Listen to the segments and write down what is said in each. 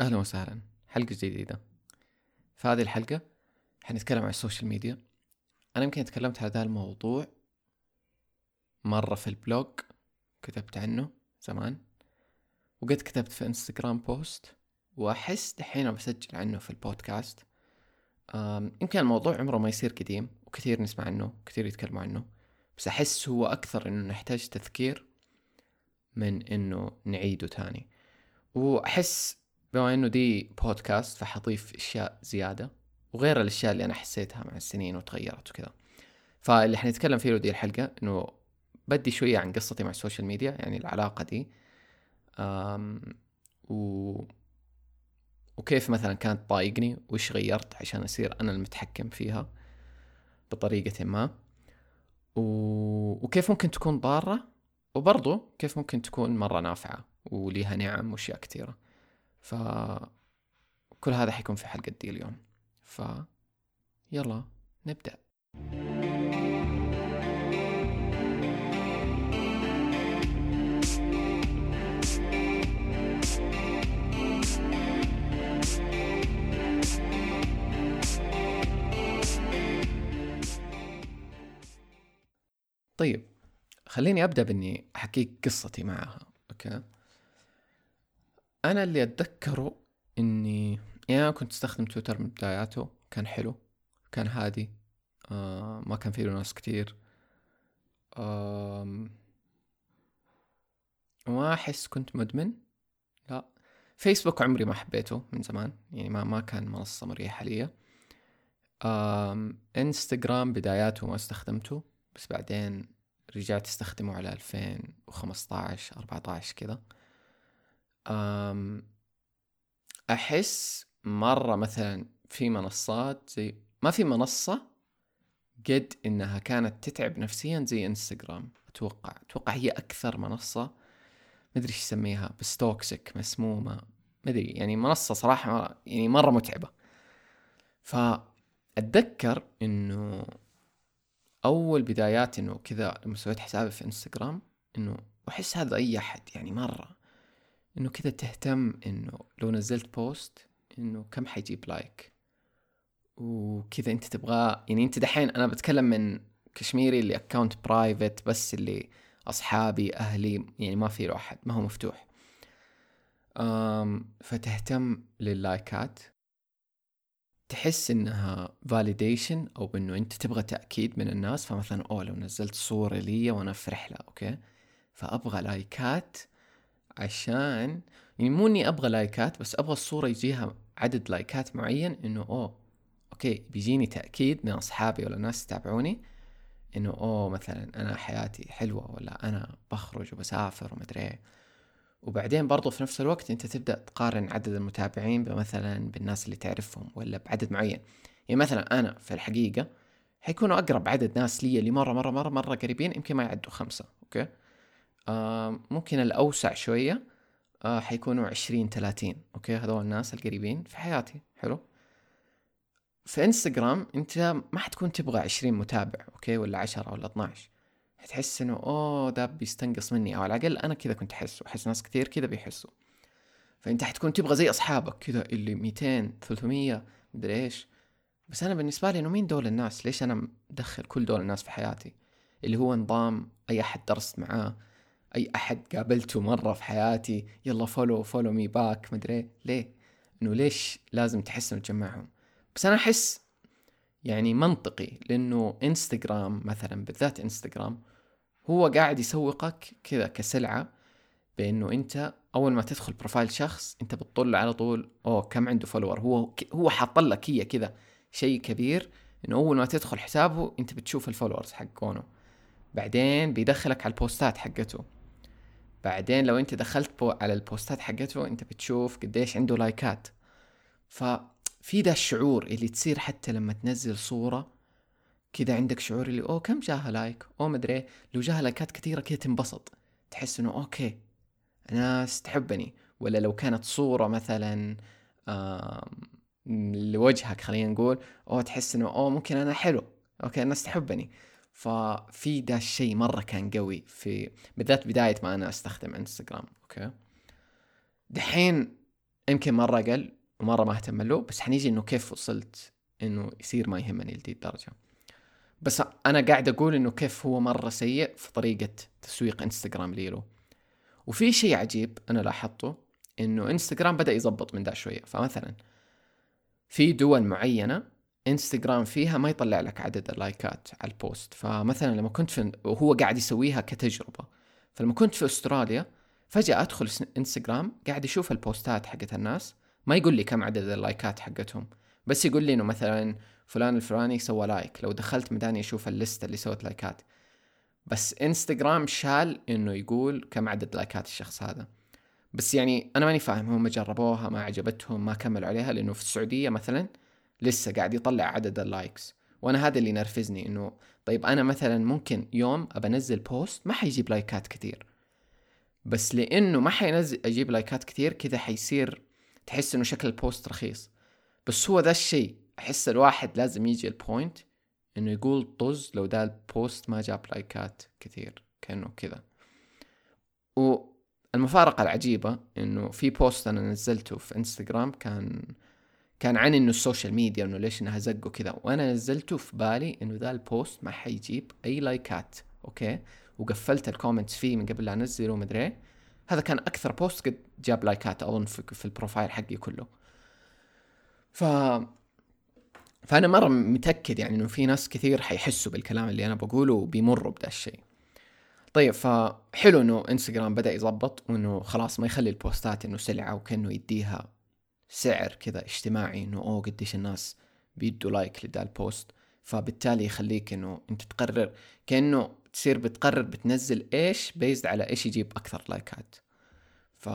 أهلا وسهلا. حلقة جديدة. في هذه الحلقة حنتكلم عن السوشيال ميديا. أنا يمكن تكلمت على ذا الموضوع مرة في ال blog. كتبت عنه زمان. وقد كتبت في إنستغرام post. وأحس دحين بسجل عنه في البودكاست. يمكن الموضوع عمره ما يصير قديم. وكثير نسمع عنه. كثير يتكلموا عنه. بس أحس هو أكثر إنه نحتاج تذكير من إنه نعيده تاني. وأحس بما إنه دي بودكاست فحضيف أشياء زيادة وغير الأشياء اللي أنا حسيتها مع السنين وتغيرت وكذا. فاللي حنتكلم فيه دي الحلقة إنه بدي شوية عن قصتي مع السوشيال ميديا يعني العلاقة دي. أم و وكيف مثلا كانت تضايقني وش غيرت عشان أصير أنا المتحكم فيها بطريقة ما. و... وكيف ممكن تكون ضارة وبرضو كيف ممكن تكون مرة نافعة وليها نعم وأشياء كثيرة. ف كل هذا حيكون في حلقة دي اليوم. ف يلا نبدأ. طيب خليني أبدأ بإني أحكيك قصتي معها أوكي؟ أنا اللي أتذكره إني يعني أنا كنت أستخدم تويتر من بداياته كان حلو. كان هادي. آه ما كان فيه ناس كتير. آه ما أحس كنت مدمن. لا. فيسبوك عمري ما حبيته من زمان. يعني ما ما كان منصة مريحة لي. انستغرام بداياته ما استخدمته. بس بعدين رجعت أستخدمه على 2015 14 كذا. أحس مرة مثلا في منصات زي ما في منصة قد إنها كانت تتعب نفسيا زي إنستغرام. أتوقع أتوقع هي أكثر منصة. مدري إيش يسميها بس توكسيك مسمومة. مدري يعني منصة صراحة يعني مرة متعبة. فأتذكر إنه أول بدايات إنه كذا لما سويت حسابي في إنستغرام إنه وأحس هذا أي أحد يعني مرة. إنه كذا تهتم إنه لو نزلت post إنه كم حيجيب like؟ وكذا أنت تبغاه يعني أنت دحين أنا بتكلم من كشميري اللي account private بس اللي أصحابي أهلي يعني ما في له أحد ما هو مفتوح. فتهتم لل likes. تحس إنها validation أو بانه أنت تبغى تأكيد من الناس فمثلا أوه لو نزلت صورة لي وأنا في رحله أوكي؟ فأبغى لايكات عشان يعني مو إني أبغى لايكات بس أبغى الصورة يجيها عدد لايكات معين إنه أوه أوكي بيجيني تأكيد من أصحابي ولا ناس يتابعوني إنه أوه مثلا أنا حياتي حلوة ولا أنا بخرج وبسافر ومدري إيه. وبعدين برضو في نفس الوقت أنت تبدأ تقارن عدد المتابعين بمثلا بالناس اللي تعرفهم ولا بعدد معين. يعني مثلا أنا في الحقيقة حيكونوا أقرب عدد ناس لي اللي مرة مرة مرة مرة قريبين يمكن ما يعدوا خمسة أوكي؟ ممكن الأوسع شوية. آه حيكونوا عشرين ثلاثين أوكي هذول الناس القريبين في حياتي. حلو. في إنستغرام أنت ما حتكون تبغى عشرين متابع أوكي ولا عشرة ولا 12 حتحس إنه أوه ده بيستنقص مني. أو على الأقل أنا كذا كنت أحس واحس ناس كثير كذا بيحسوا. فأنت حتكون تبغى زي أصحابك كذا اللي 200 300 مدري إيش. بس أنا بالنسبة لي إنه مين دول الناس؟ ليش أنا مدخل كل دول الناس في حياتي؟ اللي هو نظام أي أحد درست معاه. أي أحد قابلته مرة في حياتي يلا follow follow me back مدري ليه. إنه ليش لازم تحس انه تجمعهم؟ بس أنا أحس يعني منطقي لأنه إنستغرام مثلا بالذات إنستغرام هو قاعد يسوقك كذا كسلعة بإنه أنت أول ما تدخل profile شخص أنت بتطل على طول أوه كم عنده follower هو هو حاط لك هي كذا شيء كبير إنه أول ما تدخل حسابه أنت بتشوف ال followers حقونه. بعدين بيدخلك على البوستات حقته. بعدين لو انت دخلت بو على البوستات حقته انت بتشوف قديش عنده لايكات. ففي ده الشعور اللي تصير حتى لما تنزل صورة كذا عندك شعور اللي أوه كم جاها like؟ أوه مدري لو جاها لايكات كثيرة كذا تنبسط. تحس إنه أوكي ناس تحبني. ولا لو كانت صورة مثلا لوجهك خلينا نقول أوه تحس إنه أوه ممكن أنا حلو. أوكي الناس تحبني. ففي ده الشيء مرة كان قوي في بالذات بداية ما أنا أستخدم إنستغرام أوكي؟ دحين يمكن مرة قل ومرة ما أهتم له بس حنيجي إنه كيف وصلت إنه يصير ما يهمني لدي الدرجة. بس أنا قاعد أقول إنه كيف هو مرة سيء في طريقة تسويق إنستغرام ليلو وفي شيء عجيب أنا لاحظته إنه إنستغرام بدأ يزبط من ده شوية. فمثلا في دول معينة إنستغرام فيها ما يطلع لك عدد اللايكات على ال post. فمثلا لما كنت في وهو قاعد يسويها كتجربة. فلما كنت في أستراليا فجأة أدخل إنستغرام قاعد يشوف البوستات حقت الناس ما يقول لي كم عدد اللايكات حقتهم. بس يقول لي إنه مثلا فلان الفلاني سوى like. لو دخلت مداني أشوف ال list اللي سوت لايكات. بس إنستغرام شال إنه يقول كم عدد لايكات الشخص هذا. بس يعني أنا ماني فاهم. هم جربوها ما عجبتهم ما كملوا عليها. لأنه في السعودية مثلا لسه قاعد يطلع عدد ال likes. وأنا هذا اللي نرفزني إنه طيب أنا مثلا ممكن يوم أبى أنزل post ما حيجيب لايكات كثير بس لأنه ما حينزل أجيب لايكات كثير كذا حيصير تحس إنه شكل ال post رخيص. بس هو ذا الشيء. أحس الواحد لازم يجي ال point إنه يقول طز لو ده ال post ما جاب لايكات كثير كأنه كذا. والمفارقة العجيبة إنه في post أنا نزلته في انستغرام كان كان عن إنه ال social media إنه ليش إنها زق وكذا. وأنا نزلته في بالي إنه ذا ال post ما حيجيب أي لايكات. أوكي؟ وقفلت ال comments فيه من قبل لا أنزله ومدري هذا كان أكثر post قد جاب لايكات أظن في, في ال profile حقي كله. ف فأنا مرة متأكد يعني إنه في ناس كثير حيحسوا بالكلام اللي أنا بقوله وبيمروا بدا الشيء. طيب فحلو إنه انستغرام بدأ يظبط وإنه خلاص ما يخلي البوستات إنه سلعة وكأنه يديها سعر كذا اجتماعي إنه أوه قديش الناس بيدوا like لدا ال post. فبالتالي يخليك إنه أنت تقرر كأنه تصير بتقرر بتنزل إيش based على إيش يجيب أكثر لايكات. ف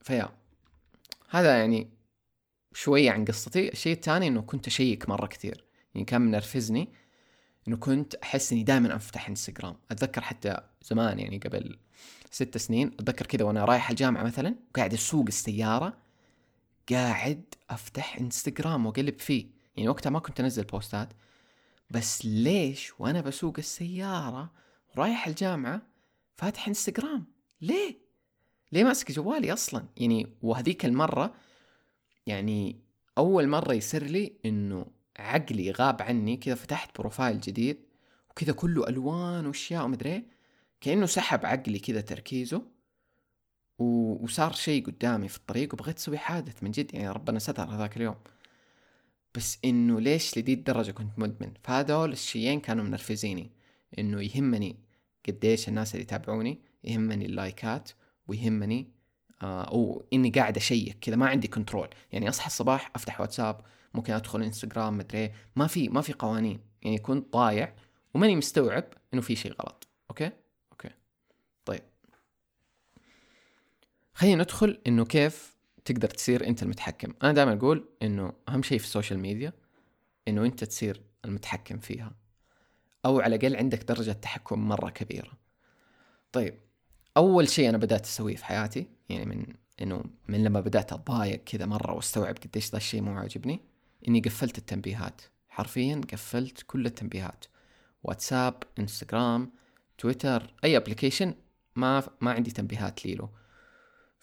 ف yeah. هذا يعني شوية عن قصتي. الشيء الثاني إنه كنت أشيك مرة كثير. يعني كان منرفزني إنه كنت أحس إني دائما أفتح إنستغرام. أتذكر حتى زمان يعني قبل ست سنين أتذكر كذا وأنا رايح الجامعة مثلا وقاعد أسوق السيارة قاعد أفتح انستغرام وأقلب فيه. يعني وقتها ما كنت أنزل بوستات بس ليش وأنا بسوق السيارة ورايح الجامعة فاتح انستغرام ليه؟ ليه ماسك جوالي أصلا؟ يعني وهذيك المرة يعني أول مرة يصير لي إنه عقلي غاب عني كذا فتحت بروفايل جديد وكذا كله ألوان وأشياء ومدري كأنه سحب عقلي كذا تركيزه. وصار شيء قدامي في الطريق وبغيت أسوي حادث من جد يعني ربنا ستر هذاك اليوم. بس إنه ليش لدي الدرجة كنت مدمن؟ فهذول الشيئين كانوا منرفزيني. إنه يهمني قديش الناس اللي يتابعوني يهمني اللايكات ويهمني آه أو إني قاعد أشيك كذا ما عندي control يعني أصحى الصباح أفتح واتساب ممكن أدخل إنستغرام مدري ما في ما في قوانين. يعني كنت ضايع وماني مستوعب إنه في شيء غلط. okay okay طيب خلينا ندخل إنه كيف تقدر تصير أنت المتحكم. أنا دائما أقول إنه أهم شيء في ال social media إنه أنت تصير المتحكم فيها. أو على الأقل عندك درجة تحكم مرة كبيرة. طيب أول شيء أنا بدأت أسويه في حياتي يعني من إنه من لما بدأت اتضايق كذا مرة وأستوعب قديش ذا الشيء مو عاجبني إني قفلت التنبيهات. حرفيا قفلت كل التنبيهات. واتساب إنستغرام تويتر أي application ما ما عندي تنبيهات ليلو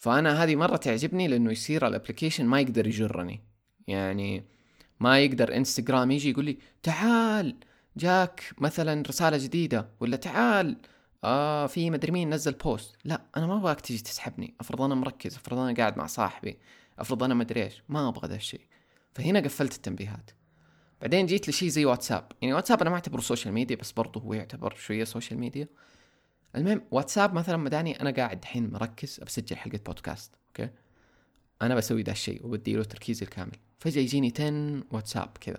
فأنا هذه مرة تعجبني لأنه يصير ال application ما يقدر يجرني. يعني ما يقدر انستغرام يجي يقول لي تعال جاك مثلا رسالة جديدة. ولا تعال آه في مدري مين نزل post لا أنا ما أبغاك تجي تسحبني. أفرض أنا مركز أفرض أنا قاعد مع صاحبي أفرض أنا مدري إيش. ما أبغى ذا الشيء. فهنا قفلت التنبيهات. بعدين جيت لشيء زي واتساب يعني واتساب أنا ما أعتبره social media بس برضه هو يعتبر شوية social media المهم واتساب مثلا مداني أنا قاعد الحين مركز بسجل حلقة بودكاست okay؟ أنا بسوي ذا الشيء وبدي له تركيزي الكامل. فجأة يجيني 10 واتساب كذا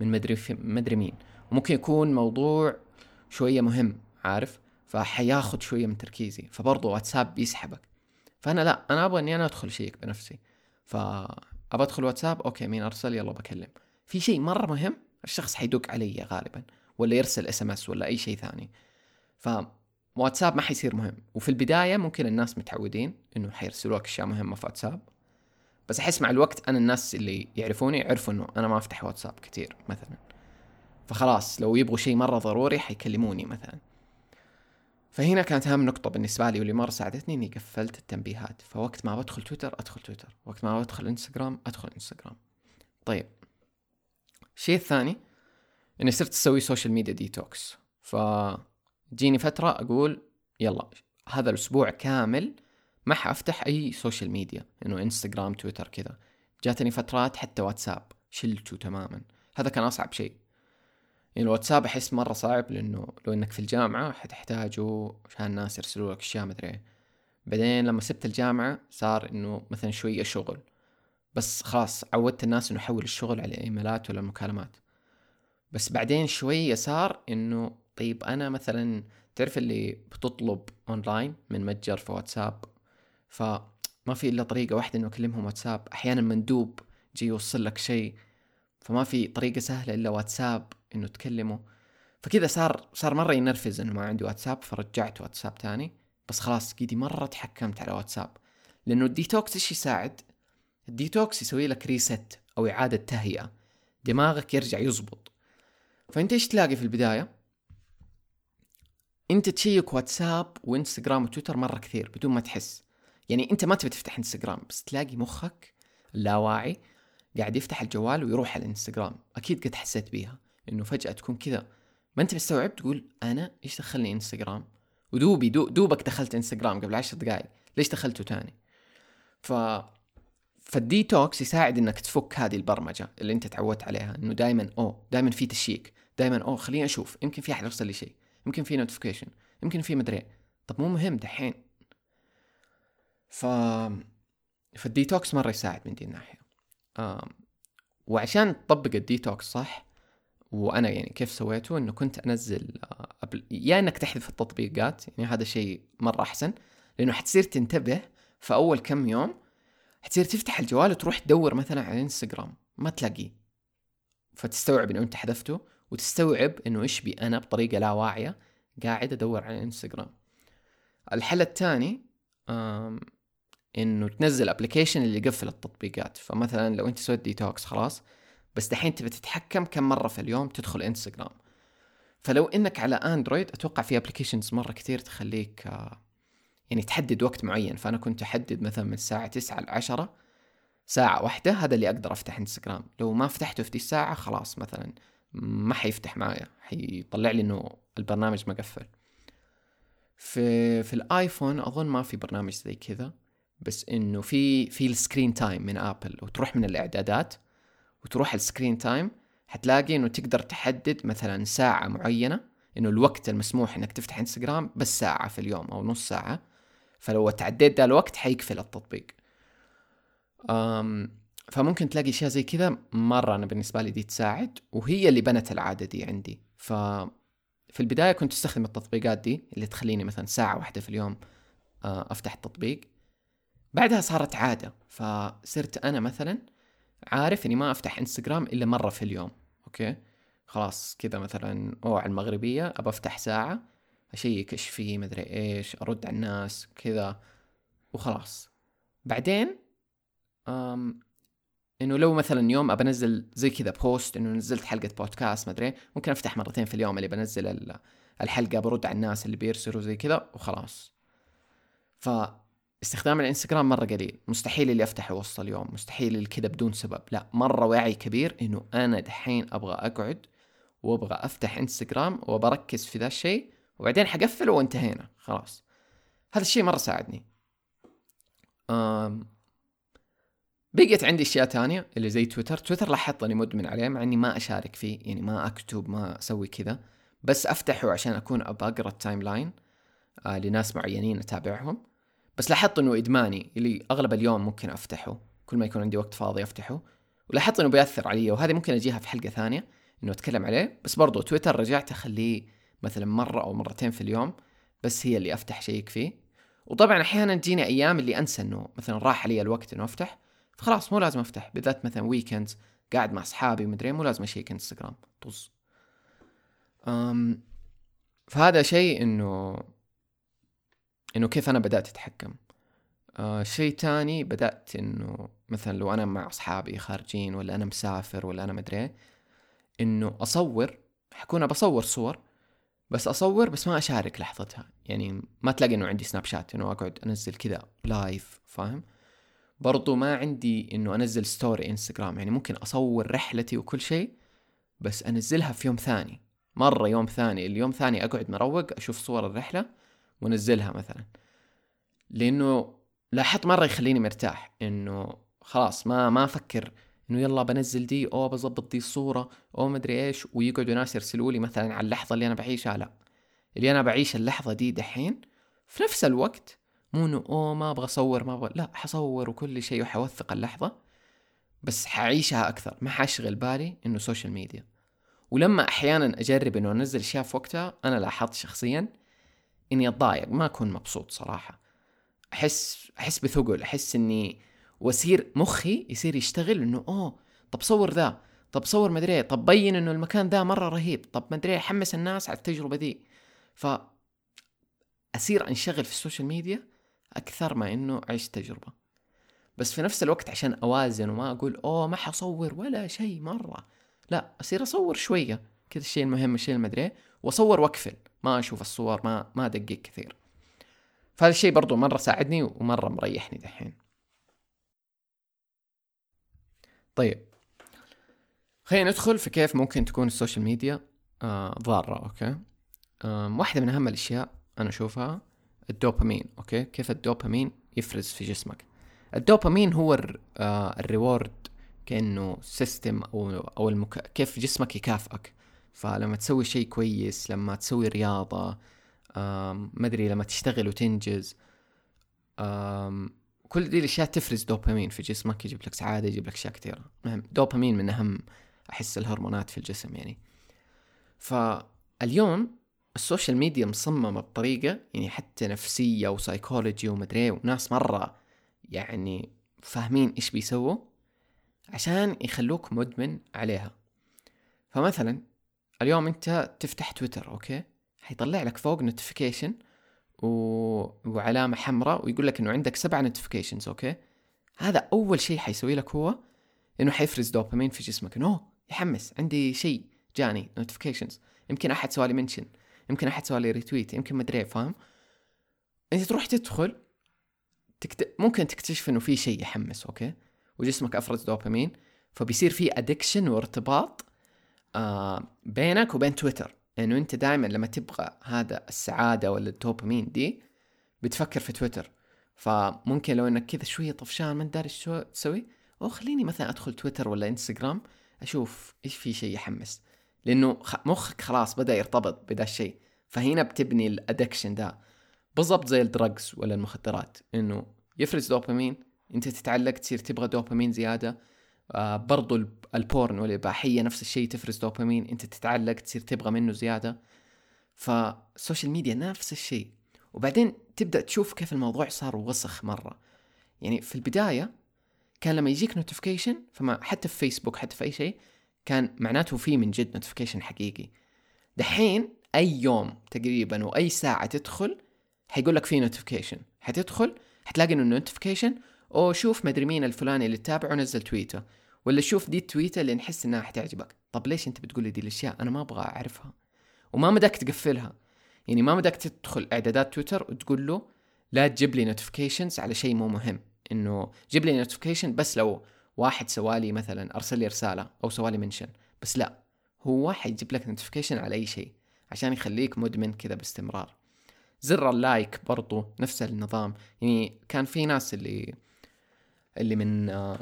من مدري مدري مين. وممكن يكون موضوع شوية مهم عارف؟ فحياخذ شوية من تركيزي فبرضه واتساب بيسحبك. فأنا لا أنا أبغى إني أنا أدخل أشيك بنفسي. ف ابى أدخل واتساب okay مين أرسل؟ يلا بكلم. في شيء مرة مهم الشخص حيدق علي غالبا ولا يرسل SMS ولا أي شيء ثاني. ف واتساب ما حيصير مهم. وفي البداية ممكن الناس متعودين إنه حيرسلوا لك أشياء مهمة في واتساب. بس أحس مع الوقت أنا الناس اللي يعرفوني يعرفوا إنه أنا ما أفتح واتساب كثير مثلا. فخلاص لو يبغوا شيء مرة ضروري حيكلموني مثلا. فهنا كانت أهم نقطة بالنسبة لي واللي مرة ساعدتني إني قفلت التنبيهات. فوقت ما بدخل تويتر أدخل تويتر. وقت ما بدخل إنستغرام أدخل إنستغرام. طيب. الشيء الثاني إني صرت أسوي social media detox فجيني فترة أقول يلا هذا الأسبوع كامل ما حأفتح أي social media إنه انستغرام تويتر كذا. جاتني فترات حتى واتساب شلته تماما. هذا كان أصعب شيء. يعني الواتساب أحس مرة صعب لأنه لو إنك في الجامعة حتحتاجه عشان الناس يرسلوا لك أشياء مدري. بعدين لما سبت الجامعة صار إنه مثلا شوية شغل. بس خلاص عودت الناس إنه يحول الشغل على إيميلات ولا مكالمات. بس بعدين شوية صار إنه طيب أنا مثلا تعرف اللي بتطلب أونلاين من متجر في واتساب؟ فما في إلا طريقة واحدة إنه أكلمهم واتساب. أحيانا مندوب يجي يوصل لك شيء فما في طريقة سهلة إلا واتساب إنه تكلمه. فكذا صار صار مرة ينرفز إنه ما عندي واتساب فرجعت واتساب تاني. بس خلاص قيدي مرة تحكمت على واتساب. لأنه الديتوكس إيش يساعد؟ الديتوكس يسوي لك reset أو إعادة تهيئة. دماغك يرجع يزبط. فأنت إيش تلاقي في البداية؟ انت تشيك واتساب وانستغرام وتويتر مرة كثير بدون ما تحس. يعني انت ما تبي تفتح انستغرام بس تلاقي مخك اللاواعي قاعد يفتح الجوال ويروح على الانستغرام أكيد قد حسيت بيها انه فجأة تكون كذا. ما أنت مستوعب؟ تقول أنا إيش دخلني انستغرام؟ ودوبي دو دوبك دخلت انستغرام قبل عشر دقائق ليش دخلته تاني؟ ف فالديتوكس يساعد إنك تفك هذه البرمجة اللي أنت تعودت عليها إنه دائما أوه دائما في تشيك. دائما أوه خليني أشوف. يمكن في أحد يرسل لي شيء. يمكن في notification يمكن في مدري طب مو مهم دحين. ف فالديتوكس مره يساعد من دي الناحية. آه. وعشان تطبق الديتوكس صح وأنا يعني كيف سويته إنه كنت أنزل app... يا إنك تحذف التطبيقات يعني هذا شيء مرة أحسن لأنه حتصير تنتبه في أول كم يوم حتصير تفتح الجوال وتروح تدور مثلا على انستغرام ما تلاقيه. فتستوعب إنه أنت حذفته وتستوعب إنه إيش بي أنا بطريقة لا واعية قاعد أدور على إنستغرام. الحل الثاني إنه تنزل application اللي يقفل التطبيقات. فمثلا لو أنت سويت ديتوكس خلاص بس دحين تبي تتحكم كم مرة في اليوم تدخل إنستغرام. فلو إنك على اندرويد أتوقع في applications مرة كثير تخليك آه، يعني تحدد وقت معين. فأنا كنت أحدد مثلا من الساعة 9 ل 10 ساعة واحدة هذا اللي أقدر أفتح إنستغرام. لو ما فتحته في دي الساعة خلاص مثلا ما حيفتح معايا حيطلع لي إنه البرنامج مقفل في في الآيفون أظن ما في برنامج زي كذا بس إنه في في ال Screen Time من آبل وتروح من الإعدادات وتروح ال Screen Time حتلاقي إنه تقدر تحدد مثلا ساعة معينة إنه الوقت المسموح إنك تفتح إنستغرام بس ساعة في اليوم أو نص ساعة. فلو تعديت ذا الوقت حيقفل التطبيق. فممكن تلاقي أشياء زي كذا مرة أنا بالنسبة لي دي تساعد وهي اللي بنت العادة دي عندي. ف في البداية كنت أستخدم التطبيقات دي اللي تخليني مثلا ساعة واحدة في اليوم أفتح التطبيق. بعدها صارت عادة فصرت أنا مثلا عارف إني ما أفتح إنستغرام إلا مرة في اليوم okay؟ خلاص كذا مثلا أو على المغربية أبى أفتح ساعة أشيك إيش فيه مدري إيش أرد على الناس كذا وخلاص. بعدين إنه لو مثلا يوم أبى أنزل زي كذا بوست إنه نزلت حلقة بودكاست مدري ممكن أفتح مرتين في اليوم اللي بنزل الحلقة برد على الناس اللي بيرسلوا زي كذا وخلاص. ف استخدام الإنستغرام مرة قليل مستحيل اللي أفتحه وسط اليوم مستحيل كذا بدون سبب لا مرة وعي كبير إنه أنا دحين أبغى أقعد وأبغى أفتح إنستغرام وبركز في ذا الشيء وبعدين حقفله وانتهينا خلاص. هذا الشيء مرة ساعدني. بقيت عندي أشياء تانية اللي زي تويتر. تويتر لاحظت أني مدمن عليه مع إني ما أشارك فيه يعني ما أكتب ما أسوي كذا. بس أفتحه عشان أكون أبغى أقرأ ال timeline آه لناس معينين أتابعهم. بس لاحظت إنه إدماني اللي أغلب اليوم ممكن أفتحه. كل ما يكون عندي وقت فاضي أفتحه. ولاحظت إنه بيأثر علي وهذه ممكن أجيها في حلقة ثانية إنه أتكلم عليه. بس برضو تويتر رجعت أخليه مثلا مرة أو مرتين في اليوم بس هي اللي أفتح شيك فيه وطبعا أحيانا تجيني أيام اللي أنسى إنه مثلا راح علي الوقت إنه أفتح. فخلاص مو لازم أفتح بالذات مثلا ويكندز قاعد مع أصحابي ومدري مو لازم أشيك إنستغرام طز. أم فهذا شيء إنه إنه كيف أنا بدأت أتحكم. آه شيء تاني بدأت إنه مثلا لو أنا مع أصحابي خارجين ولا أنا مسافر ولا أنا مدري إنه أصور حكون بصور صور بس أصور بس ما أشارك لحظتها. يعني ما تلاقي إنه عندي سناب شات إنه أقعد أنزل كذا live فاهم؟ برضو ما عندي إنه أنزل story انستغرام يعني ممكن أصور رحلتي وكل شيء بس أنزلها في يوم ثاني. مرة يوم ثاني اليوم ثاني أقعد مروق أشوف صور الرحلة وانزلها مثلا. لأنه لاحظت مرة يخليني مرتاح إنه خلاص ما ما أفكر إنه يلا بنزل دي أو بظبط دي الصورة أو مدري إيش ويقعدوا ناس يرسلوا لي مثلا على اللحظة اللي أنا بعيشها. لا اللي أنا بعيش اللحظة دي دحين في نفس الوقت مو إنه أوه ما أبغى أصور ما أبغى لا حصور وكل شيء وحوثق اللحظة بس حعيشها أكثر. ما حاشغل بالي إنه سوشيال ميديا ولما أحيانا أجرب إنه أنزل أشياء في وقتها أنا لاحظت شخصيا إني أتضايق ما أكون مبسوط صراحة. أحس أحس بثقل أحس إني واصير مخي يصير يشتغل إنه أوه طب صور ذا طب صور مدري إيه، طب بين إنه المكان ذا مرة رهيب طب مدري إيه، حمس الناس على التجربة دي ف اصير أنشغل في السوشيال ميديا أكثر ما إنه أعيش تجربة. بس في نفس الوقت عشان أوازن وما أقول أوه ما حصور ولا شيء مرة. لا أصير أصور شوية. كذا الشيء المهم الشيء المدري إيه، وأصور وأقفل. ما أشوف الصور ما ما أدقق كثير. فهذا الشيء برضو مرة ساعدني ومرة مريحني دحين. طيب. خلينا ندخل في كيف ممكن تكون السوشيال ميديا آه ضارة أوكي؟ آه واحدة من أهم الأشياء أنا أشوفها الدوبامين أوكي؟ كيف الدوبامين يفرز في جسمك؟ الدوبامين هو آه ال reward كأنه system أو أو المك... كيف جسمك يكافئك. فلما تسوي شيء كويس لما تسوي رياضة ما أدري لما تشتغل وتنجز كل دي الأشياء تفرز دوبامين في جسمك يجيب لك سعادة يجيب لك أشياء كثيره مهم دوبامين من أهم أحس الهرمونات في الجسم يعني. فاليوم السوشيال ميديا مصممة بطريقة يعني حتى نفسية وسايكولوجي ومدري إيه، وناس مرة يعني فاهمين إيش بيسووا عشان يخلوك مدمن عليها. فمثلا اليوم أنت تفتح تويتر أوكي؟ حيطلع لك فوق notification و... وعلامة حمراء ويقول لك إنه عندك سبع notifications أوكي؟ هذا أول شيء حيسوي لك هو إنه حيفرز دوبامين في جسمك إنه يحمس عندي شيء جاني notifications يمكن أحد سوالي mention يمكن أحد سوالي retweet يمكن مدري فاهم؟ أنت تروح تدخل تكت... ممكن تكتشف إنه في شيء يحمس أوكي؟ وجسمك أفرز دوبامين فبيصير في addiction وارتباط آه بينك وبين تويتر. لأنه أنت دائما لما تبغى هذا السعادة ولا الدوبامين دي بتفكر في تويتر. فممكن لو إنك كذا شوية طفشان ما داري شو تسوي أو خليني مثلا أدخل تويتر ولا إنستغرام أشوف إيش في شيء يحمس. لأنه مخك خلاص بدأ يرتبط بدا الشيء. فهنا بتبني ال addiction ده. بالضبط زي ال drugs ولا المخدرات. إنه يفرز دوبامين أنت تتعلق تصير تبغى دوبامين زيادة. آه برضو ال porn والإباحية نفس الشيء تفرز دوبامين. أنت تتعلق تصير تبغى منه زيادة. فالسوشيال ميديا نفس الشيء. وبعدين تبدأ تشوف كيف الموضوع صار وسخ مرة. يعني في البداية كان لما يجيك notification فما حتى في فيسبوك حتى في أي شيء كان معناته في من جد notification حقيقي. دحين أي يوم تقريبا وأي ساعة تدخل حيقول لك في notification حتدخل حتلاقي إنه notification أو شوف مدري مين الفلاني اللي تتابعه نزل tweet ـه ولا شوف دي التويتة اللي نحس إنها حتعجبك. طب ليش أنت بتقول لي دي الأشياء؟ أنا ما أبغى أعرفها. وما مداك تقفلها. يعني ما مداك تدخل إعدادات تويتر وتقول له لا تجيب لي notifications على شيء مو مهم. إنه جيب لي notification بس لو واحد سوالي مثلا أرسل لي رسالة أو سوالي mention بس لا هو حيجيب لك notification على أي شيء عشان يخليك مدمن كذا باستمرار زر ال like برضو نفس النظام يعني كان في ناس اللي اللي من آه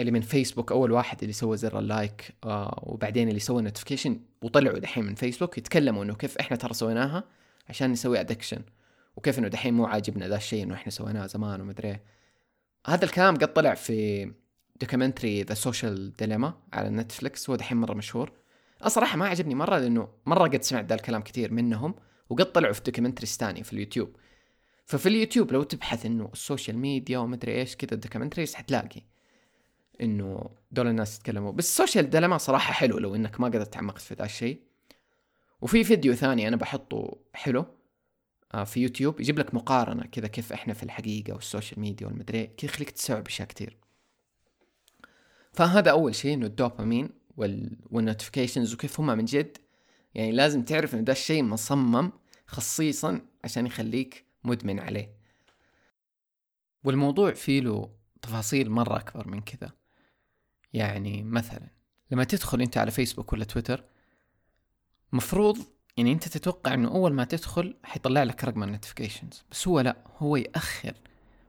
اللي من فيسبوك أول واحد اللي سوى زر ال like آه وبعدين اللي سوى notification وطلعوا دحين من فيسبوك يتكلموا إنه كيف إحنا ترى سويناها عشان نسوي addiction وكيف إنه دحين مو عاجبنا ذا الشيء إنه إحنا سويناه زمان ومدري إيه. هذا الكلام قد طلع في documentary The Social Dilemma على نتفلكس هو دحين مرة مشهور. الصراحة ما عجبني مرة لأنه مرة قد سمعت ذا الكلام كثير منهم وقد طلعوا في documentaries ثانية في اليوتيوب. ففي اليوتيوب لو تبحث إنه السوشيال ميديا ومدري إيش كذا documentaries حتلاقي إنه دول الناس يتكلموا. بس ال Social Dilemma صراحة حلو لو إنك ما قدرت تعمقت في ذا الشيء. وفي فيديو ثاني أنا بحطه حلو آه، في يوتيوب يجيب لك مقارنة كذا كيف إحنا في الحقيقة والسوشيال ميديا والمدري كذا يخليك تستوعب أشياء كثير. فهذا أول شيء إنه الدوبامين وال... وال notifications وكيف هم من جد. يعني لازم تعرف إن ده الشيء مصمم خصيصا عشان يخليك مدمن عليه. والموضوع فيه له تفاصيل مرة أكبر من كذا. يعني مثلا لما تدخل أنت على فيسبوك ولا تويتر مفروض يعني أنت تتوقع أنه أول ما تدخل حيطلع لك رقم ال notifications بس هو لا هو يأخر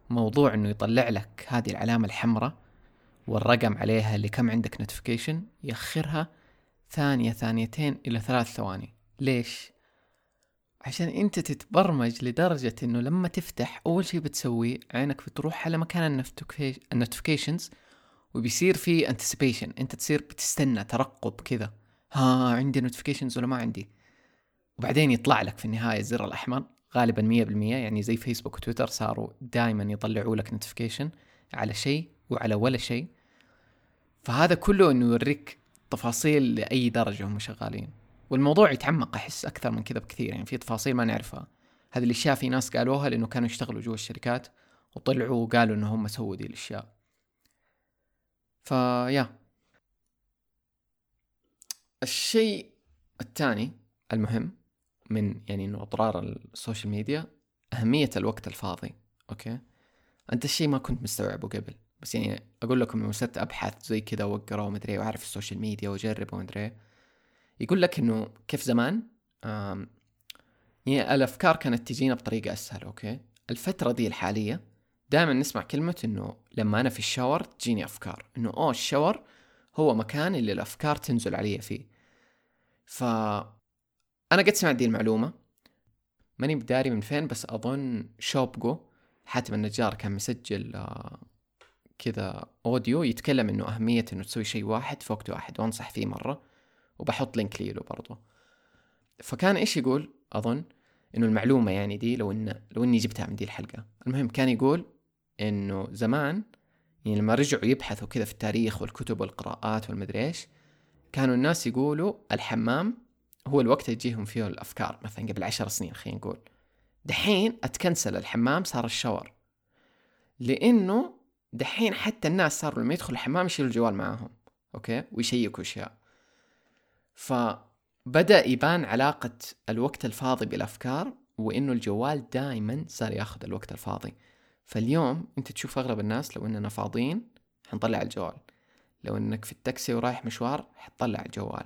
موضوع أنه يطلع لك هذه العلامة الحمراء والرقم عليها اللي كم عندك notification يأخرها ثانية ثانيتين إلى ثلاث ثواني. ليش؟ عشان أنت تتبرمج لدرجة إنه لما تفتح أول شيء بتسويه عينك بتروح على مكان ال notifications وبيصير في anticipation أنت تصير بتستنى ترقب كذا. ها عندي notifications ولا ما عندي؟ وبعدين يطلع لك في النهاية الزر الأحمر. غالبا مية بالمية يعني زي فيسبوك وتويتر صاروا دائما يطلعوا لك notification على شيء وعلى ولا شيء. فهذا كله إنه يوريك تفاصيل لأي درجة هم شغالين. والموضوع يتعمق أحس أكثر من كذا بكثير. يعني في تفاصيل ما نعرفها. هذه الأشياء في ناس قالوها لأنه كانوا يشتغلوا جوا الشركات وطلعوا وقالوا انه هم سووا دي الاشياء فيا الشيء الثاني المهم من يعني إنه أضرار ال social media أهمية الوقت الفاضي okay؟ أنت الشيء ما كنت مستوعبه قبل. بس يعني أقول لكم لما صرت أبحث زي كذا وأقرأ ومدري وأعرف ال social media وأجرب ومدري يقول لك إنه كيف زمان؟ يعني الأفكار كانت تجينا بطريقة أسهل okay؟ الفترة دي الحالية دائما نسمع كلمة إنه لما أنا في ال shower تجيني أفكار إنه أوه ال shower هو مكان اللي الأفكار تنزل علي فيه. ف أنا قد سمعت دي المعلومة. ماني بداري من فين بس أظن شبجو حاتم النجار كان مسجل آه، كذا audio يتكلم إنه أهمية إنه تسوي شيء واحد في وقت واحد وأنصح فيه مرة وبحط لينك ليلو برضو. فكان إيش يقول؟ أظن إنه المعلومة يعني دي لو ان لو إني جبتها من دي الحلقة. المهم كان يقول إنه زمان يعني لما رجعوا يبحثوا كذا في التاريخ والكتب والقراءات والمدري إيش كانوا الناس يقولوا الحمام هو الوقت اللي تجيهم فيه الأفكار. مثلا قبل عشر سنين خلينا نقول. دحين أتكنسل الحمام صار الشاور. لأنه دحين حتى الناس صاروا لما يدخلوا الحمام يشيلوا الجوال معاهم okay؟ ويشيكوا أشياء. فبدأ يبان علاقة الوقت الفاضي بالأفكار وإنه الجوال دائما صار ياخذ الوقت الفاضي. فاليوم أنت تشوف أغلب الناس لو إننا فاضيين حنطلع الجوال. لو إنك في التاكسي ورايح مشوار حتطلع الجوال.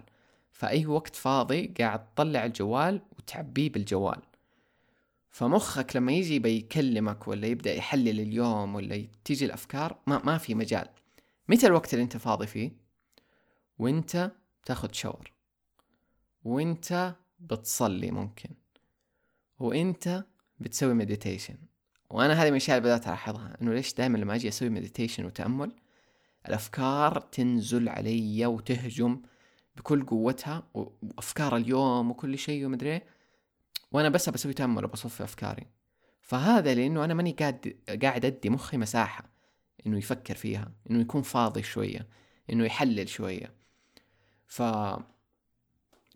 فأي وقت فاضي قاعد تطلع الجوال وتعبيه بالجوال. فمخك لما يجي بيكلمك ولا يبدأ يحلل اليوم ولا تيجي الأفكار ما, ما في مجال. متى الوقت اللي أنت فاضي فيه؟ وأنت تاخذ shower وأنت بتصلي ممكن. وأنت بتسوي meditation وأنا هذه من الأشياء اللي بدأت ألاحظها إنه ليش دائما لما أجي أسوي meditation وتأمل الأفكار تنزل علي وتهجم بكل قوتها وأفكار اليوم وكل شيء ومدري وأنا بس بسوي تأمل وبصفي أفكاري. فهذا لأنه أنا ماني قاعد قاعد أدي مخي مساحة إنه يفكر فيها إنه يكون فاضي شوية إنه يحلل شوية. ف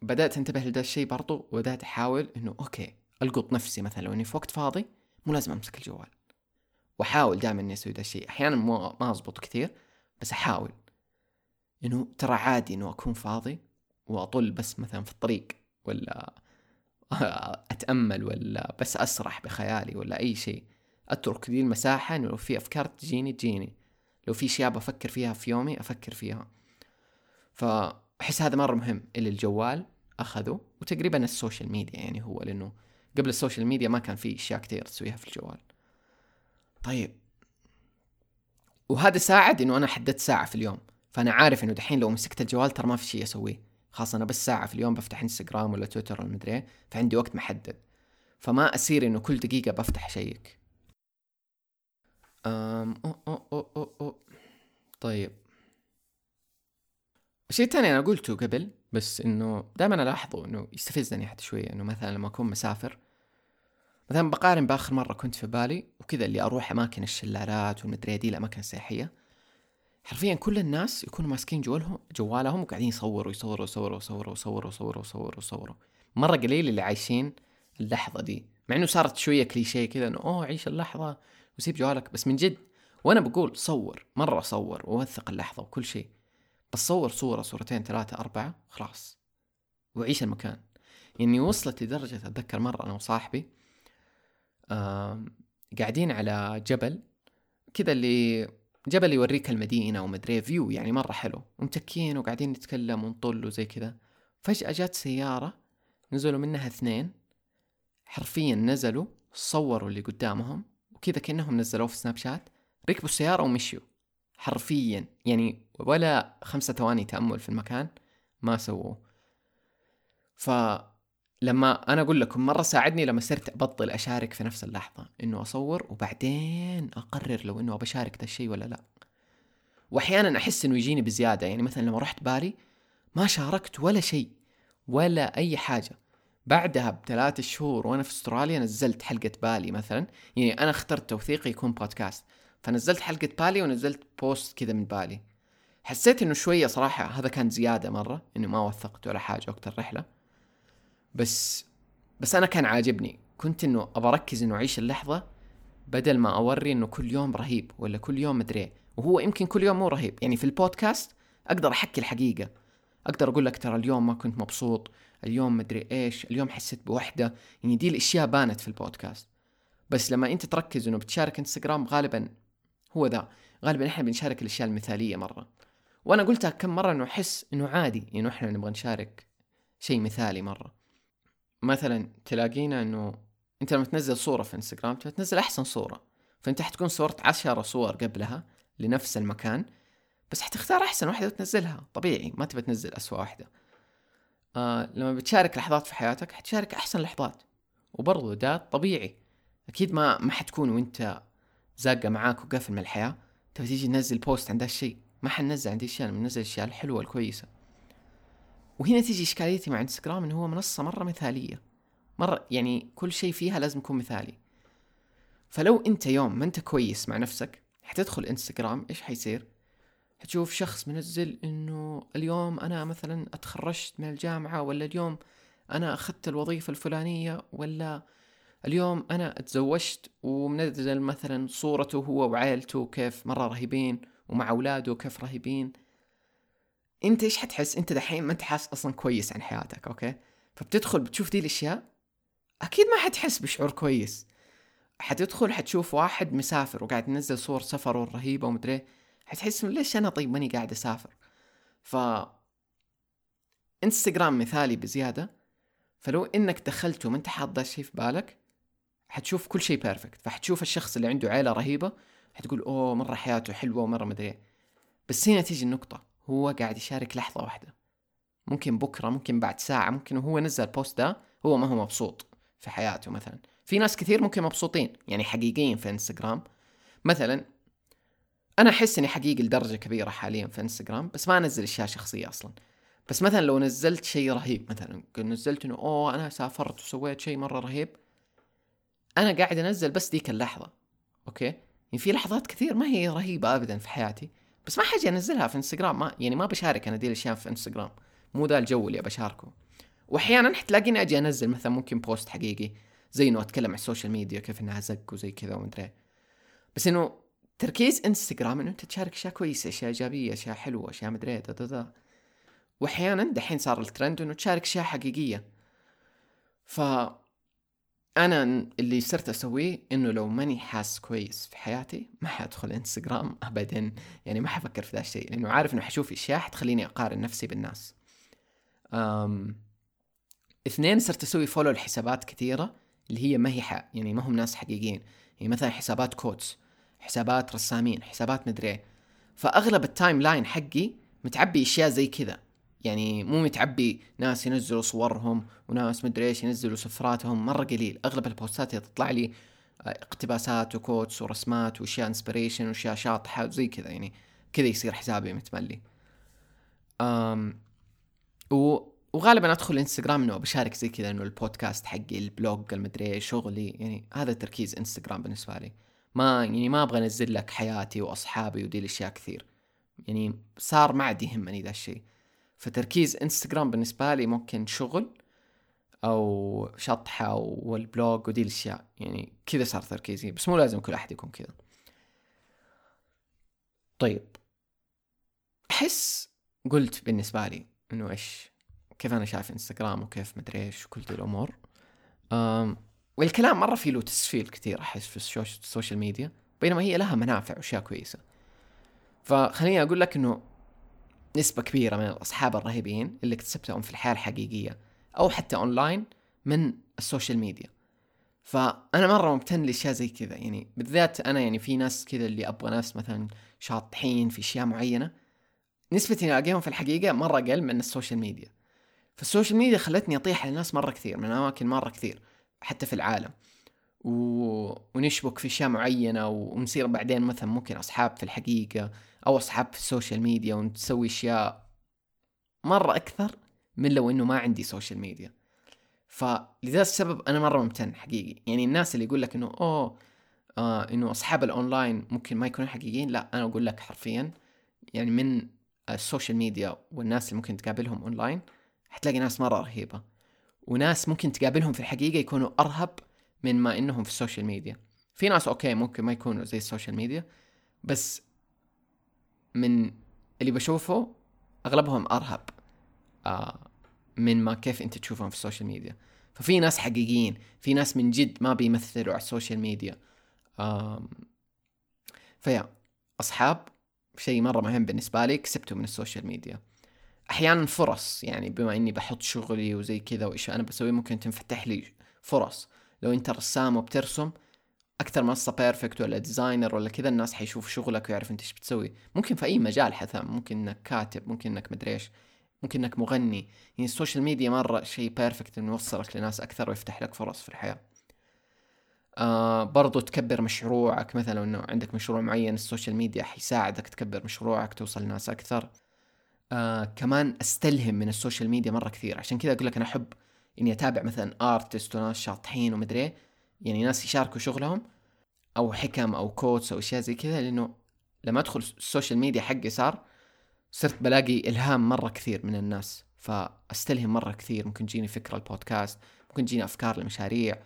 بدأت أنتبه لهذا الشيء برضو وبدأت أحاول إنه okay ألقط نفسي مثلا لو إني في وقت فاضي مو لازم أمسك الجوال. وأحاول دائما إني أسوي ذا الشيء. أحيانا مو ما أزبط كثير بس أحاول. إنه ترى عادي إنه أكون فاضي وأطل بس مثلا في الطريق ولا أتأمل ولا بس أسرح بخيالي ولا أي شيء. أترك دي المساحة إنه لو في أفكار تجيني تجيني. لو في أشياء بفكر فيها في يومي أفكر فيها. فأحس هذا مرة مهم. اللي الجوال اخذوا وتقريبا ال social media يعني هو لأنه قبل ال social media ما كان في أشياء كثير تسويها في الجوال. طيب. وهذا ساعد إنه أنا حددت ساعة في اليوم. فأنا عارف إنه دحين لو مسكت الجوال ترى ما في شيء أسويه. خلاص أنا بس ساعة في اليوم بفتح إنستغرام ولا تويتر ولا مدري إيه، فعندي وقت محدد. فما اصير إنه كل دقيقة بفتح اشيك أم أو أو أو أو أو. طيب. الشيء الثاني أنا قلته قبل بس إنه دائما ألاحظه إنه يستفزني حتى شوية إنه مثلا لما أكون مسافر مثلا بقارن بآخر مرة كنت في بالي وكذا اللي أروح أماكن الشلالات والمدري دي الأماكن السياحية. حرفيا كل الناس يكونوا ماسكين جوالهم جوالهم وقاعدين يصوروا يصوروا يصوروا يصوروا يصوروا يصوروا يصوروا يصوروا. مرة قليل اللي عايشين اللحظة دي. مع إنه صارت شوية كليشيه كذا إنه أوه عيش اللحظة وسيب جوالك. بس من جد وأنا بقول صور مرة صور ووثق اللحظة وكل شيء. بس صور صورة صورتين ثلاثة أربعة خلاص. وعيش المكان. يعني وصلت لدرجة أتذكر مرة أنا وصاحبي قاعدين على جبل كذا اللي جبل يوريك المدينة ومدري فيو يعني مرة حلو ومتكين وقاعدين نتكلم ونطل وزي كذا. فجأة جات سيارة نزلوا منها اثنين حرفيا نزلوا صوروا اللي قدامهم وكذا كأنهم نزلوه في سناب شات ركبوا السيارة ومشيوا. حرفيا يعني ولا خمسة ثواني تأمل في المكان ما سووه. فلما أنا أقول لكم مرة ساعدني لما صرت أبطل أشارك في نفس اللحظة إنه أصور وبعدين أقرر لو إنه أبشارك ذا الشيء ولا لا. وأحيانا أحس إنه يجيني بزيادة يعني مثلا لما رحت بالي ما شاركت ولا شيء ولا أي حاجة. بعدها بثلاث شهور وأنا في أستراليا نزلت حلقة بالي مثلا يعني أنا اخترت توثيقي يكون بودكاست. فنزلت حلقة بالي ونزلت بوست كذا من بالي. حسيت إنه شوية صراحة هذا كان زيادة مرة إنه ما وثقت ولا حاجة وقت الرحلة. بس بس أنا كان عاجبني. كنت إنه ابى أركز إنه أعيش اللحظة بدل ما أوري إنه كل يوم رهيب ولا كل يوم مدري وهو يمكن كل يوم مو رهيب. يعني في البودكاست أقدر أحكي الحقيقة. أقدر أقول لك ترى اليوم ما كنت مبسوط اليوم مدري إيش اليوم حسيت بوحدة. يعني دي الأشياء بانت في البودكاست. بس لما أنت تركز إنه بتشارك إنستغرام غالبا هو ذا. غالبا إحنا بنشارك الأشياء المثالية مرة. وأنا قلتها كم مرة إنه أحس إنه عادي إنه إحنا نبغى نشارك شيء مثالي مرة. مثلا تلاقينا إنه أنت لما تنزل صورة في إنستغرام تبغى تنزل أحسن صورة فأنت حتكون صورت عشرة صور قبلها لنفس المكان بس حتختار أحسن واحدة وتنزلها. طبيعي ما تبى تنزل أسوأ واحدة. آه لما بتشارك لحظات في حياتك حتشارك أحسن لحظات وبرضو ده طبيعي. أكيد ما ما حتكون وأنت زاقة معاك وقافل من الحياة تبي تيجي تنزل بوست عن ذا الشيء. ما حننزل عن ذي الأشياء بننزل الأشياء الحلوة الكويسة. وهنا تيجي إشكاليتي مع إنستغرام إنه هو منصة مرة مثالية. مرة يعني كل شيء فيها لازم يكون مثالي. فلو أنت يوم ما أنت كويس مع نفسك حتدخل إنستغرام إيش حيصير؟ حتشوف شخص منزل إنه اليوم أنا مثلا أتخرجت من الجامعة ولا اليوم أنا أخذت الوظيفة الفلانية ولا اليوم أنا اتزوجت ومنزل مثلا صورته هو وعائلته كيف مرة رهيبين ومع أولاده كيف رهيبين. انت إيش حتحس؟ انت دحين ما انت حاس أصلا كويس عن حياتك okay؟ فبتدخل بتشوف دي الأشياء أكيد ما حتحس بشعور كويس. حتدخل حتشوف واحد مسافر وقاعد ينزل صور سفره الرهيبة ومدري حتحس ليش أنا طيب ماني قاعد أسافر؟ ف انستغرام مثالي بزيادة فلو إنك دخلت وما أنت حاط الشيء في بالك حتشوف كل شيء perfect فحتشوف الشخص اللي عنده عيلة رهيبة حتقول أوه مرة حياته حلوة ومرة مدري بس هنا تيجي النقطة. هو قاعد يشارك لحظة واحدة. ممكن بكرة ممكن بعد ساعة ممكن وهو نزل بوست ده هو ما هو مبسوط في حياته مثلا. في ناس كثير ممكن مبسوطين يعني حقيقيين في انستغرام مثلا أنا أحس إني حقيقي لدرجة كبيرة حاليا في انستغرام بس ما أنزل أشياء شخصية أصلا. بس مثلا لو نزلت شيء رهيب مثلا نزلت إنه أوه أنا سافرت وسويت شيء مرة رهيب. أنا قاعد أنزل بس ديك اللحظة okay؟ يعني في لحظات كثير ما هي رهيبة ابدا في حياتي. بس ما حاجة انزلها في انستغرام ما يعني ما بشارك أنا دي الأشياء في انستغرام مو ذا الجو اللي بشاركه واحيانا حتلاقيني أجي أنزل مثلا ممكن post حقيقي زي إنه أتكلم عن ال social media كيف إنها زق وزي كذا ومدري بس إنه تركيز انستغرام إنه أنت تشارك أشياء كويسة أشياء إيجابية أشياء حلوة أشياء مدري دا, دا, دا. واحيانا دحين صار الترند إنه تشارك أشياء حقيقية. ف أنا اللي صرت أسويه إنه لو ماني حاس كويس في حياتي ما حأدخل إنستغرام ابدا. يعني ما حفكر في ذا الشيء لأنه عارف إنه حشوف أشياء حتخليني أقارن نفسي بالناس. أم... اثنين صرت أسوي follow لحسابات كثيرة اللي هي ما هي حق يعني ما هم ناس حقيقيين. يعني مثلا حسابات quotes حسابات رسامين حسابات مدري إيه. فأغلب ال timeline حقي متعبي أشياء زي كذا. يعني مو متعبي ناس ينزلوا صورهم وناس مدري إيش ينزلوا سفراتهم مرة قليل. أغلب البوستات تطلع لي آه، اقتباسات و quotes ورسمات وأشياء inspiration وأشياء شاطحة زي كذا يعني. كذا يصير حسابي متملي. أم و وغالبا أدخل انستغرام إنه بشارك زي كذا إنه البودكاست حقي ال vlog المدري شغلي يعني. هذا تركيز انستغرام بالنسبة لي. ما يعني ما أبغى أنزل لك حياتي وأصحابي ودي الأشياء كثير. يعني صار ما عاد يهمني ذا الشيء. فتركيز انستغرام بالنسبة لي ممكن شغل أو شطحة وال blog ودي الأشياء. يعني كذا صار تركيزي بس مو لازم كل أحد يكون كذا. طيب. أحس قلت بالنسبة لي إنه إيش كيف أنا شايف انستغرام وكيف مدري إيش وكل دي الأمور. أم والكلام مرة في له تسفيل كثير أحس في ال soc- ال social media بينما هي لها منافع وأشياء كويسة. فخليني أقول لك إنه نسبة كبيرة من الأصحاب الرهيبين اللي اكتسبتهم في الحياة الحقيقية أو حتى أونلاين من ال social media. فأنا مرة ممتن لأشياء زي كذا. يعني بالذات أنا يعني في ناس كذا اللي أبغى ناس مثلا شاطحين في أشياء معينة نسبة إني ألاقيهم في الحقيقة مرة أقل من ال social media. فال social media خلتني أطيح للناس مرة كثير من أماكن مرة كثير حتى في العالم. و... ونشبك في أشياء معينة ونصير بعدين مثلا ممكن أصحاب في الحقيقة أو اصحاب في ال social media ونسوي أشياء مرة أكثر من لو إنه ما عندي social media. فلذا السبب أنا مرة ممتن حقيقي. يعني الناس اللي يقول لك إنه أوه آه إنه اصحاب الأونلاين ممكن ما يكونوا حقيقيين لا أنا أقول لك حرفيا يعني من ال social media والناس اللي ممكن تقابلهم أونلاين حتلاقي ناس مرة رهيبة. وناس ممكن تقابلهم في الحقيقة يكونوا أرهب من ما إنهم في ال social media. في ناس okay ممكن ما يكونوا زي ال social media بس من اللي بشوفه أغلبهم أرهب آه من ما كيف أنت تشوفهم في ال social media. ففي ناس حقيقيين في ناس من جد ما بيمثلوا على ال social media. ف yeah أصحاب شيء مرة مهم بالنسبة لي كسبته من ال social media. أحيانا فرص يعني بما إني بحط شغلي وزي كذا وإيش أنا بسوي ممكن تنفتح لي فرص. لو أنت رسام وبترسم أكثر منصة perfect ولا designer ولا كذا الناس حيشوفوا شغلك ويعرف أنت إيش بتسوي. ممكن في أي مجال حتى ممكن إنك كاتب ممكن إنك مدري إيش ممكن إنك مغني. يعني ال social media مرة شيء perfect إنه يوصلك لناس أكثر ويفتح لك فرص في الحياة. آه برضو تكبر مشروعك مثلا إنه عندك مشروع معين ال social media حيساعدك تكبر مشروعك توصل لناس أكثر. آه كمان أستلهم من ال social media مرة كثير. عشان كذا أقول لك أنا أحب إني أتابع مثلا artist وناس شاطحين ومدري إيه. يعني ناس يشاركوا شغلهم أو حكم أو quotes أو أشياء زي كذا لأنه لما أدخل ال social media حقي صار صرت بلاقي إلهام مرة كثير من الناس فأستلهم مرة كثير. ممكن تجيني فكرة البودكاست ممكن تجيني أفكار لمشاريع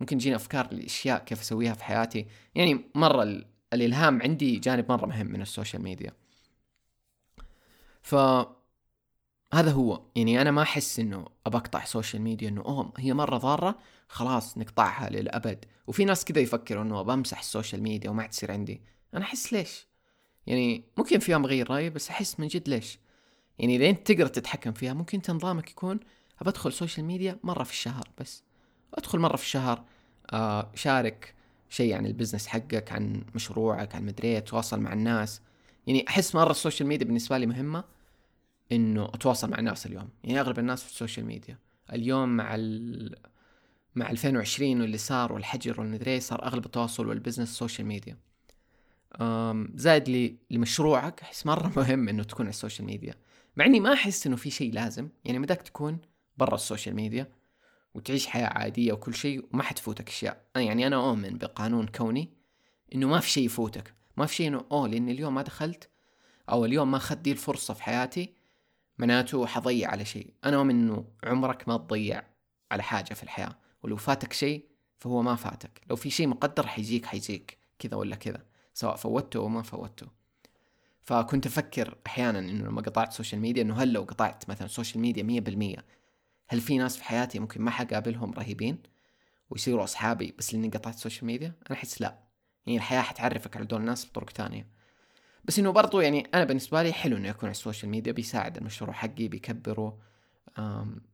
ممكن تجيني أفكار لأشياء كيف أسويها في حياتي. يعني مرة ال- الإلهام عندي جانب مرة مهم من ال social media. ف هذا هو. يعني أنا ما أحس إنه أبى أقطع ال social media إنه أوه هي مرة ضارة خلاص نقطعها للأبد. وفي ناس كذا يفكروا إنه بمسح ال social media وما تصير عندي. أنا أحس ليش؟ يعني ممكن في يوم أغير رأيي بس أحس من جد ليش؟ يعني إذا أنت تقدر تتحكم فيها ممكن أنت نظامك يكون أدخل social media مرة في الشهر بس. أدخل مرة في الشهر آه شارك شيء عن ال business حقك عن مشروعك عن مدري تواصل مع الناس. يعني أحس مرة ال social media بالنسبة لي مهمة. إنه أتواصل مع الناس اليوم. يعني أغلب الناس في ال social media. اليوم مع ال... مع 2020 واللي صار والحجر والمدري إيه، صار أغلب التواصل وال business social media زائد لي لمشروعك أحس مرة مهم إنه تكون على ال social media. مع إني ما أحس إنه في شيء لازم. يعني مداك تكون برا ال social media وتعيش حياة عادية وكل شيء وما حتفوتك أشياء. يعني أنا اؤمن بقانون كوني إنه ما في شيء يفوتك. ما في شيء إنه أوه لأني اليوم ما دخلت أو اليوم ما أخذت دي الفرصة في حياتي معناته حضيع على شيء. أنا أؤمن إنه عمرك ما تضيع على حاجة في الحياة. ولو فاتك شيء فهو ما فاتك. لو في شيء مقدر حيجيك حيجيك. كذا ولا كذا. سواء فوتته أو ما فوتته. فكنت أفكر أحيانا إنه لما قطعت social media إنه هل لو قطعت مثلا social media مية بالمية هل في ناس في حياتي ممكن ما حقابلهم رهيبين ويصيروا أصحابي بس لأني قطعت ال social media أنا أحس لا. يعني الحياة حتعرفك على دول الناس بطرق تانية. بس إنه برضو يعني أنا بالنسبة لي حلو إنه يكون على ال social media بيساعد المشروع حقي بيكبره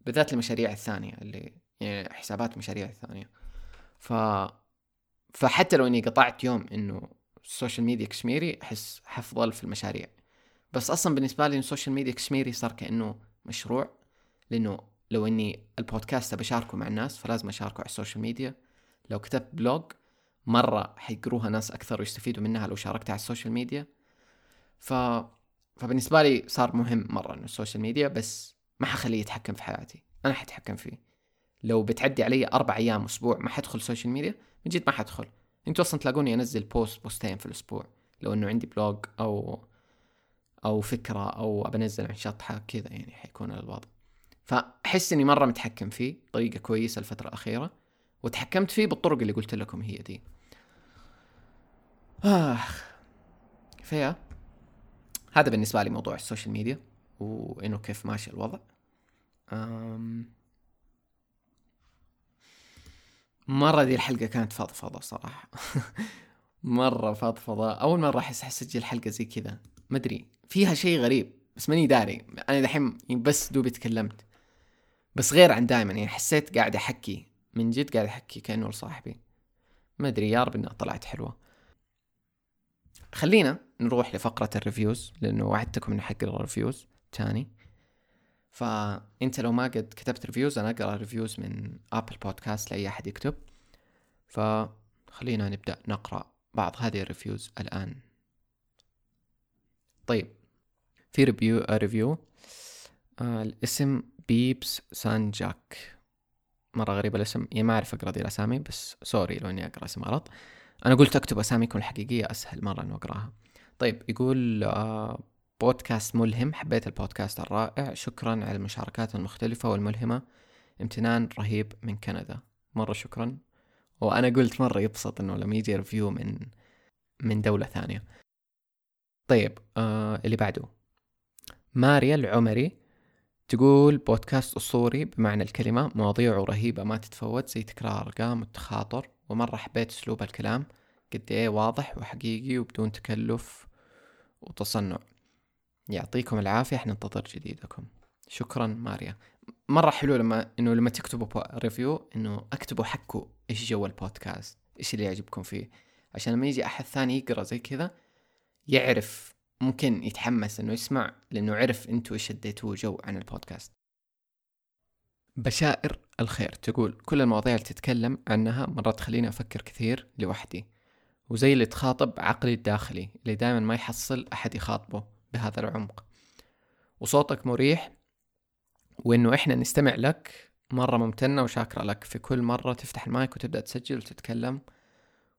بالذات المشاريع الثانية اللي يعني حسابات المشاريع الثانية. ف فحتى لو إني قطعت يوم إنه ال social media كشميري أحس حفضل في المشاريع. بس أصلا بالنسبة لي ال social media كشميري صار كأنه مشروع لأنه لو إني البودكاست بشاركه مع الناس فلازم أشاركه على ال social media. لو كتبت blog مرة حيقروها ناس أكثر ويستفيدوا منها لو شاركتها على ال social media. ف فبالنسبة لي صار مهم مرة إنه ال social media بس ما حخليه يتحكم في حياتي. أنا حتحكم فيه. لو بتعدي علي أربع أيام أسبوع ما حدخل social media من جد ما حدخل. أنتوا أصلا تلاقوني أنزل post بوستين في الأسبوع. لو إنه عندي blog أو أو فكرة أو بنزل عن شطحة كذا يعني حيكون الوضع. فأحس إني مرة متحكم فيه بطريقة كويسة الفترة الأخيرة وتحكمت فيه بالطرق اللي قلت لكم هي دي. آخ. ف yeah؟ هذا بالنسبة لي موضوع ال social media وإنه كيف ماشي الوضع. أم... مرة دي الحلقة كانت فضفضة صراحة. مرة فضفضة أول مرة أحس أسجل حلقة زي كذا. ما أدري. فيها شيء غريب بس ماني داري. أنا دحين بس دوبي تكلمت. بس غير عن دائما يعني حسيت قاعد أحكي. من جد قاعد أحكي كأنه لصاحبي. ما أدري يا رب إنها طلعت حلوة. خلينا نروح لفقرة ال reviews لأنه وعدتكم إني حقرا ال reviews تاني. فأنت لو ما قد كتبت reviews أنا أقرأ reviews من Apple Podcasts لأي أحد يكتب. فخلينا نبدأ نقرأ بعض هذه ال reviews الآن. طيب في review review. آه الاسم بيبس سان جاك مرة غريب الاسم يعني ما أعرف أقرأ دي الأسامي بس sorry لو إني أقرأ اسم غلط. أنا قلت أكتب أساميكم الحقيقية أسهل مرة إنه أقرأها. طيب يقول آه بودكاست ملهم حبيت البودكاست الرائع. شكرا على المشاركات المختلفة والملهمة. امتنان رهيب من كندا. مرة شكرا. وأنا قلت مرة يبسط إنه لما يجي ريفيو من من دولة ثانية. طيب آه اللي بعده. ماريا العمري تقول بودكاست أسطوري بمعنى الكلمة مواضيعه رهيبة ما تتفوت زي تكرار أرقام والتخاطر ومرة حبيت أسلوب الكلام. قد إيه واضح وحقيقي وبدون تكلف وتصنع. يعطيكم العافية ننتظر جديدكم. شكرا ماريا. مرة حلو لما إنه لما تكتبوا review إنه أكتبوا حقه إيش جو البودكاست إيش اللي يعجبكم فيه. عشان لما يجي أحد ثاني يقرأ زي كذا يعرف ممكن يتحمس إنه يسمع لأنه عرف أنتوا إيش اديتوه جو عن البودكاست. بشائر الخير تقول كل المواضيع اللي تتكلم عنها مرات تخليني أفكر كثير لوحدي وزي اللي تخاطب عقلي الداخلي اللي دائما ما يحصل أحد يخاطبه بهذا العمق. وصوتك مريح وإنه إحنا نستمع لك مرة ممتنة وشاكرة لك في كل مرة تفتح المايك وتبدأ تسجل وتتكلم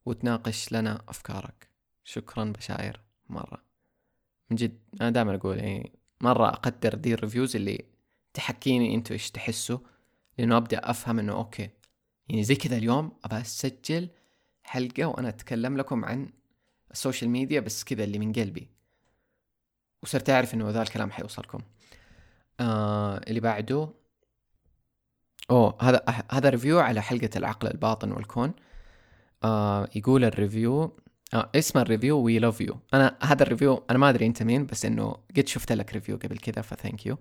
وتناقش لنا أفكارك. شكرا بشاير مرة. من جد أنا دائما أقول يعني مرة أقدر دي ال reviews اللي تحكيني أنتوا إيش تحسوا لأنه أبدأ أفهم إنه okay يعني زي كذا اليوم أبغى أسجل حلقة وأنا أتكلم لكم عن السوشيال ميديا بس كذا اللي من قلبي. وصرت أعرف إنه ذا الكلام حيوصلكم. آه اللي بعده أوه هذا هذا review على حلقة العقل الباطن والكون. آه يقول ال review آه اسم ال review we love you أنا هذا ال review أنا ما أدري أنت مين بس إنه قد شفت لك review قبل كذا ف thank you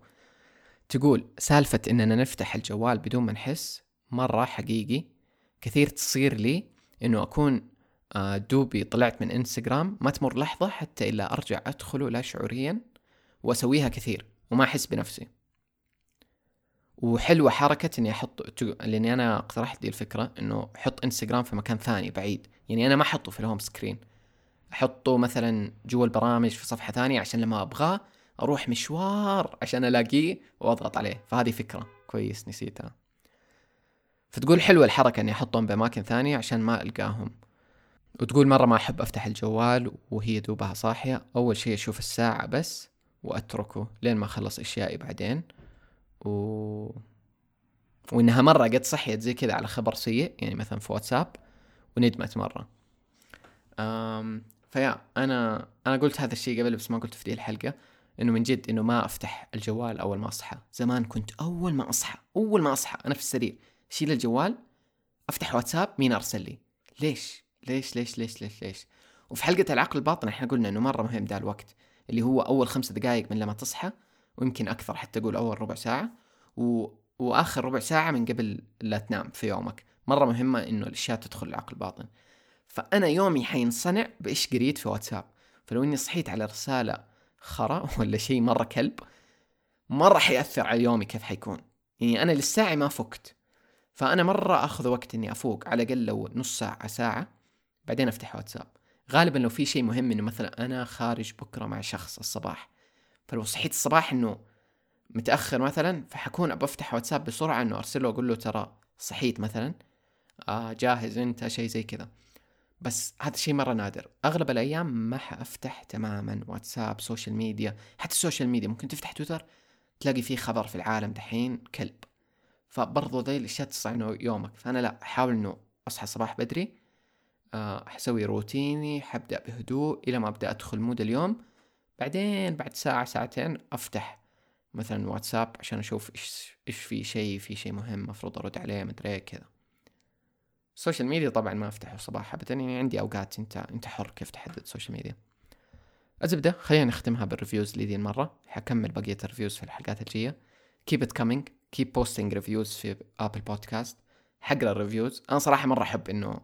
تقول سالفة إننا نفتح الجوال بدون ما نحس مرة حقيقي. كثير تصير لي إنه أكون آه دوبي طلعت من انستغرام ما تمر لحظة حتى إلا أرجع أدخله لا شعوريا وأسويها كثير وما أحس بنفسي. وحلوة حركة إني أحط لأني أنا اقترحت دي الفكرة إنه حط انستغرام في مكان ثاني بعيد. يعني أنا ما أحطه في ال home screen أحطه مثلا جوا البرامج في صفحة ثانية عشان لما أبغاه أروح مشوار عشان ألاقيه وأضغط عليه. فهذه فكرة كويس نسيتها. فتقول حلوة الحركة إني أحطهم بأماكن ثانية عشان ما ألقاهم. وتقول مرة ما أحب أفتح الجوال وهي دوبها صاحية. أول شيء أشوف الساعة بس وأتركه لين ما أخلص أشيائي بعدين. و وإنها مرة قد صحيت زي كذا على خبر سيء يعني مثلا في واتساب. وندمت مرة أم فيا أنا أنا قلت هذا الشيء قبل بس ما قلت في دي الحلقة إنه من جد إنه ما أفتح الجوال أول ما أصحى. زمان كنت أول ما أصحى أول ما أصحى أنا في السرير اشيل الجوال أفتح واتساب مين أرسل لي؟ ليش؟ ليش؟ ليش؟ ليش؟ ليش؟ ليش؟ وفي حلقة العقل الباطن إحنا قلنا إنه مرة مهم ذا الوقت اللي هو أول خمس دقائق من لما تصحى ويمكن أكثر حتى أقول أول ربع ساعة و... وآخر ربع ساعة من قبل لا تنام في يومك. مرة مهمة إنه الأشياء تدخل العقل الباطن فأنا يومي حينصنع بإيش قريت في واتساب؟ فلو إني صحيت على رسالة خرا ولا شيء مرة كلب مرة حيأثر على يومي كيف حيكون. يعني أنا للساعة ما فكت فأنا مرة أخذ وقت إني أفوق على الأقل لو نص ساعة ساعة بعدين أفتح واتساب. غالبا لو في شيء مهم إنه مثلا أنا خارج بكرة مع شخص الصباح. فلو صحيت الصباح إنه متأخر مثلا فحكون بفتح واتساب بسرعة إنه ارسل له أقول له ترى صحيت مثلا. آه جاهز أنت شيء زي كذا. بس هذا شيء مرة نادر. أغلب الأيام ما حأفتح تماما واتساب سوشيال ميديا. حتى السوشيال ميديا ممكن تفتح تويتر تلاقي فيه خبر في العالم دحين قلب. فبرضو ذي الأشياء تصنع يومك. فأنا لا أحاول إنه أصحى الصباح بدري آه، حسوي روتيني حبدأ بهدوء إلى ما أبدأ أدخل mood اليوم. بعدين بعد ساعة ساعتين أفتح مثلا واتساب عشان أشوف إيش إيش في شيء في شيء مهم مفروض أرد عليه مدري إيه كذا. السوشيال ميديا طبعا ما أفتحه صباح ابدا يعني عندي أوقات أنت أنت حر كيف تحدد السوشيال ميديا الزبدة خلينا نختمها بال reviews لذي المرة. حكمل بقية ال reviews في الحلقات الجاية. Keep it coming keep posting reviews في Apple Podcasts حقرا ال reviews أنا صراحة مرة أحب إنه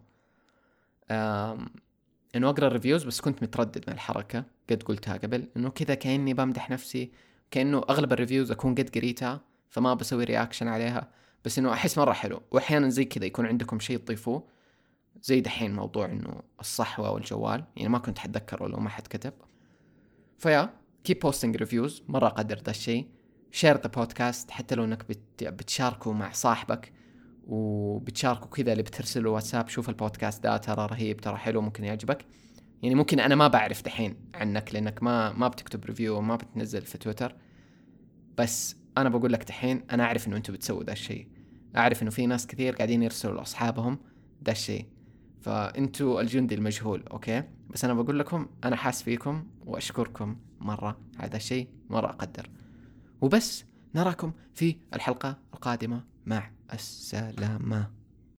إنه أقرأ ال reviews بس كنت متردد من الحركة. قد قلتها قبل إنه كذا كأني بمدح نفسي كأنه أغلب ال reviews أكون قد قريتها فما بسوي reaction عليها. بس إنه أحس مرة حلو. وأحيانا زي كذا يكون عندكم شيء تضيفوه. زي دحين موضوع إنه الصحوة والجوال. يعني ما كنت حتذكره لو ما حد كتب ف yeah keep posting reviews مرة أقدر ذا الشيء share the podcast حتى لو إنك بت... بتشاركه مع صاحبك. وبتشاركه كذا اللي بترسله واتساب. شوف البودكاست ده ترى رهيب ترى حلو ممكن يعجبك. يعني ممكن أنا ما بعرف دحين عنك لأنك ما ما بتكتب review وما بتنزل في تويتر. بس أنا بقول لك دحين أنا أعرف إنه أنتم بتسووا ذا الشيء أعرف إنه في ناس كثير قاعدين يرسلوا لأصحابهم ذا الشيء. فأنتوا الجندي المجهول okay؟ بس أنا بقول لكم أنا حاس فيكم وأشكركم مرة. على ذا الشيء مره أقدر. وبس نراكم في الحلقة القادمة. مع السلامة.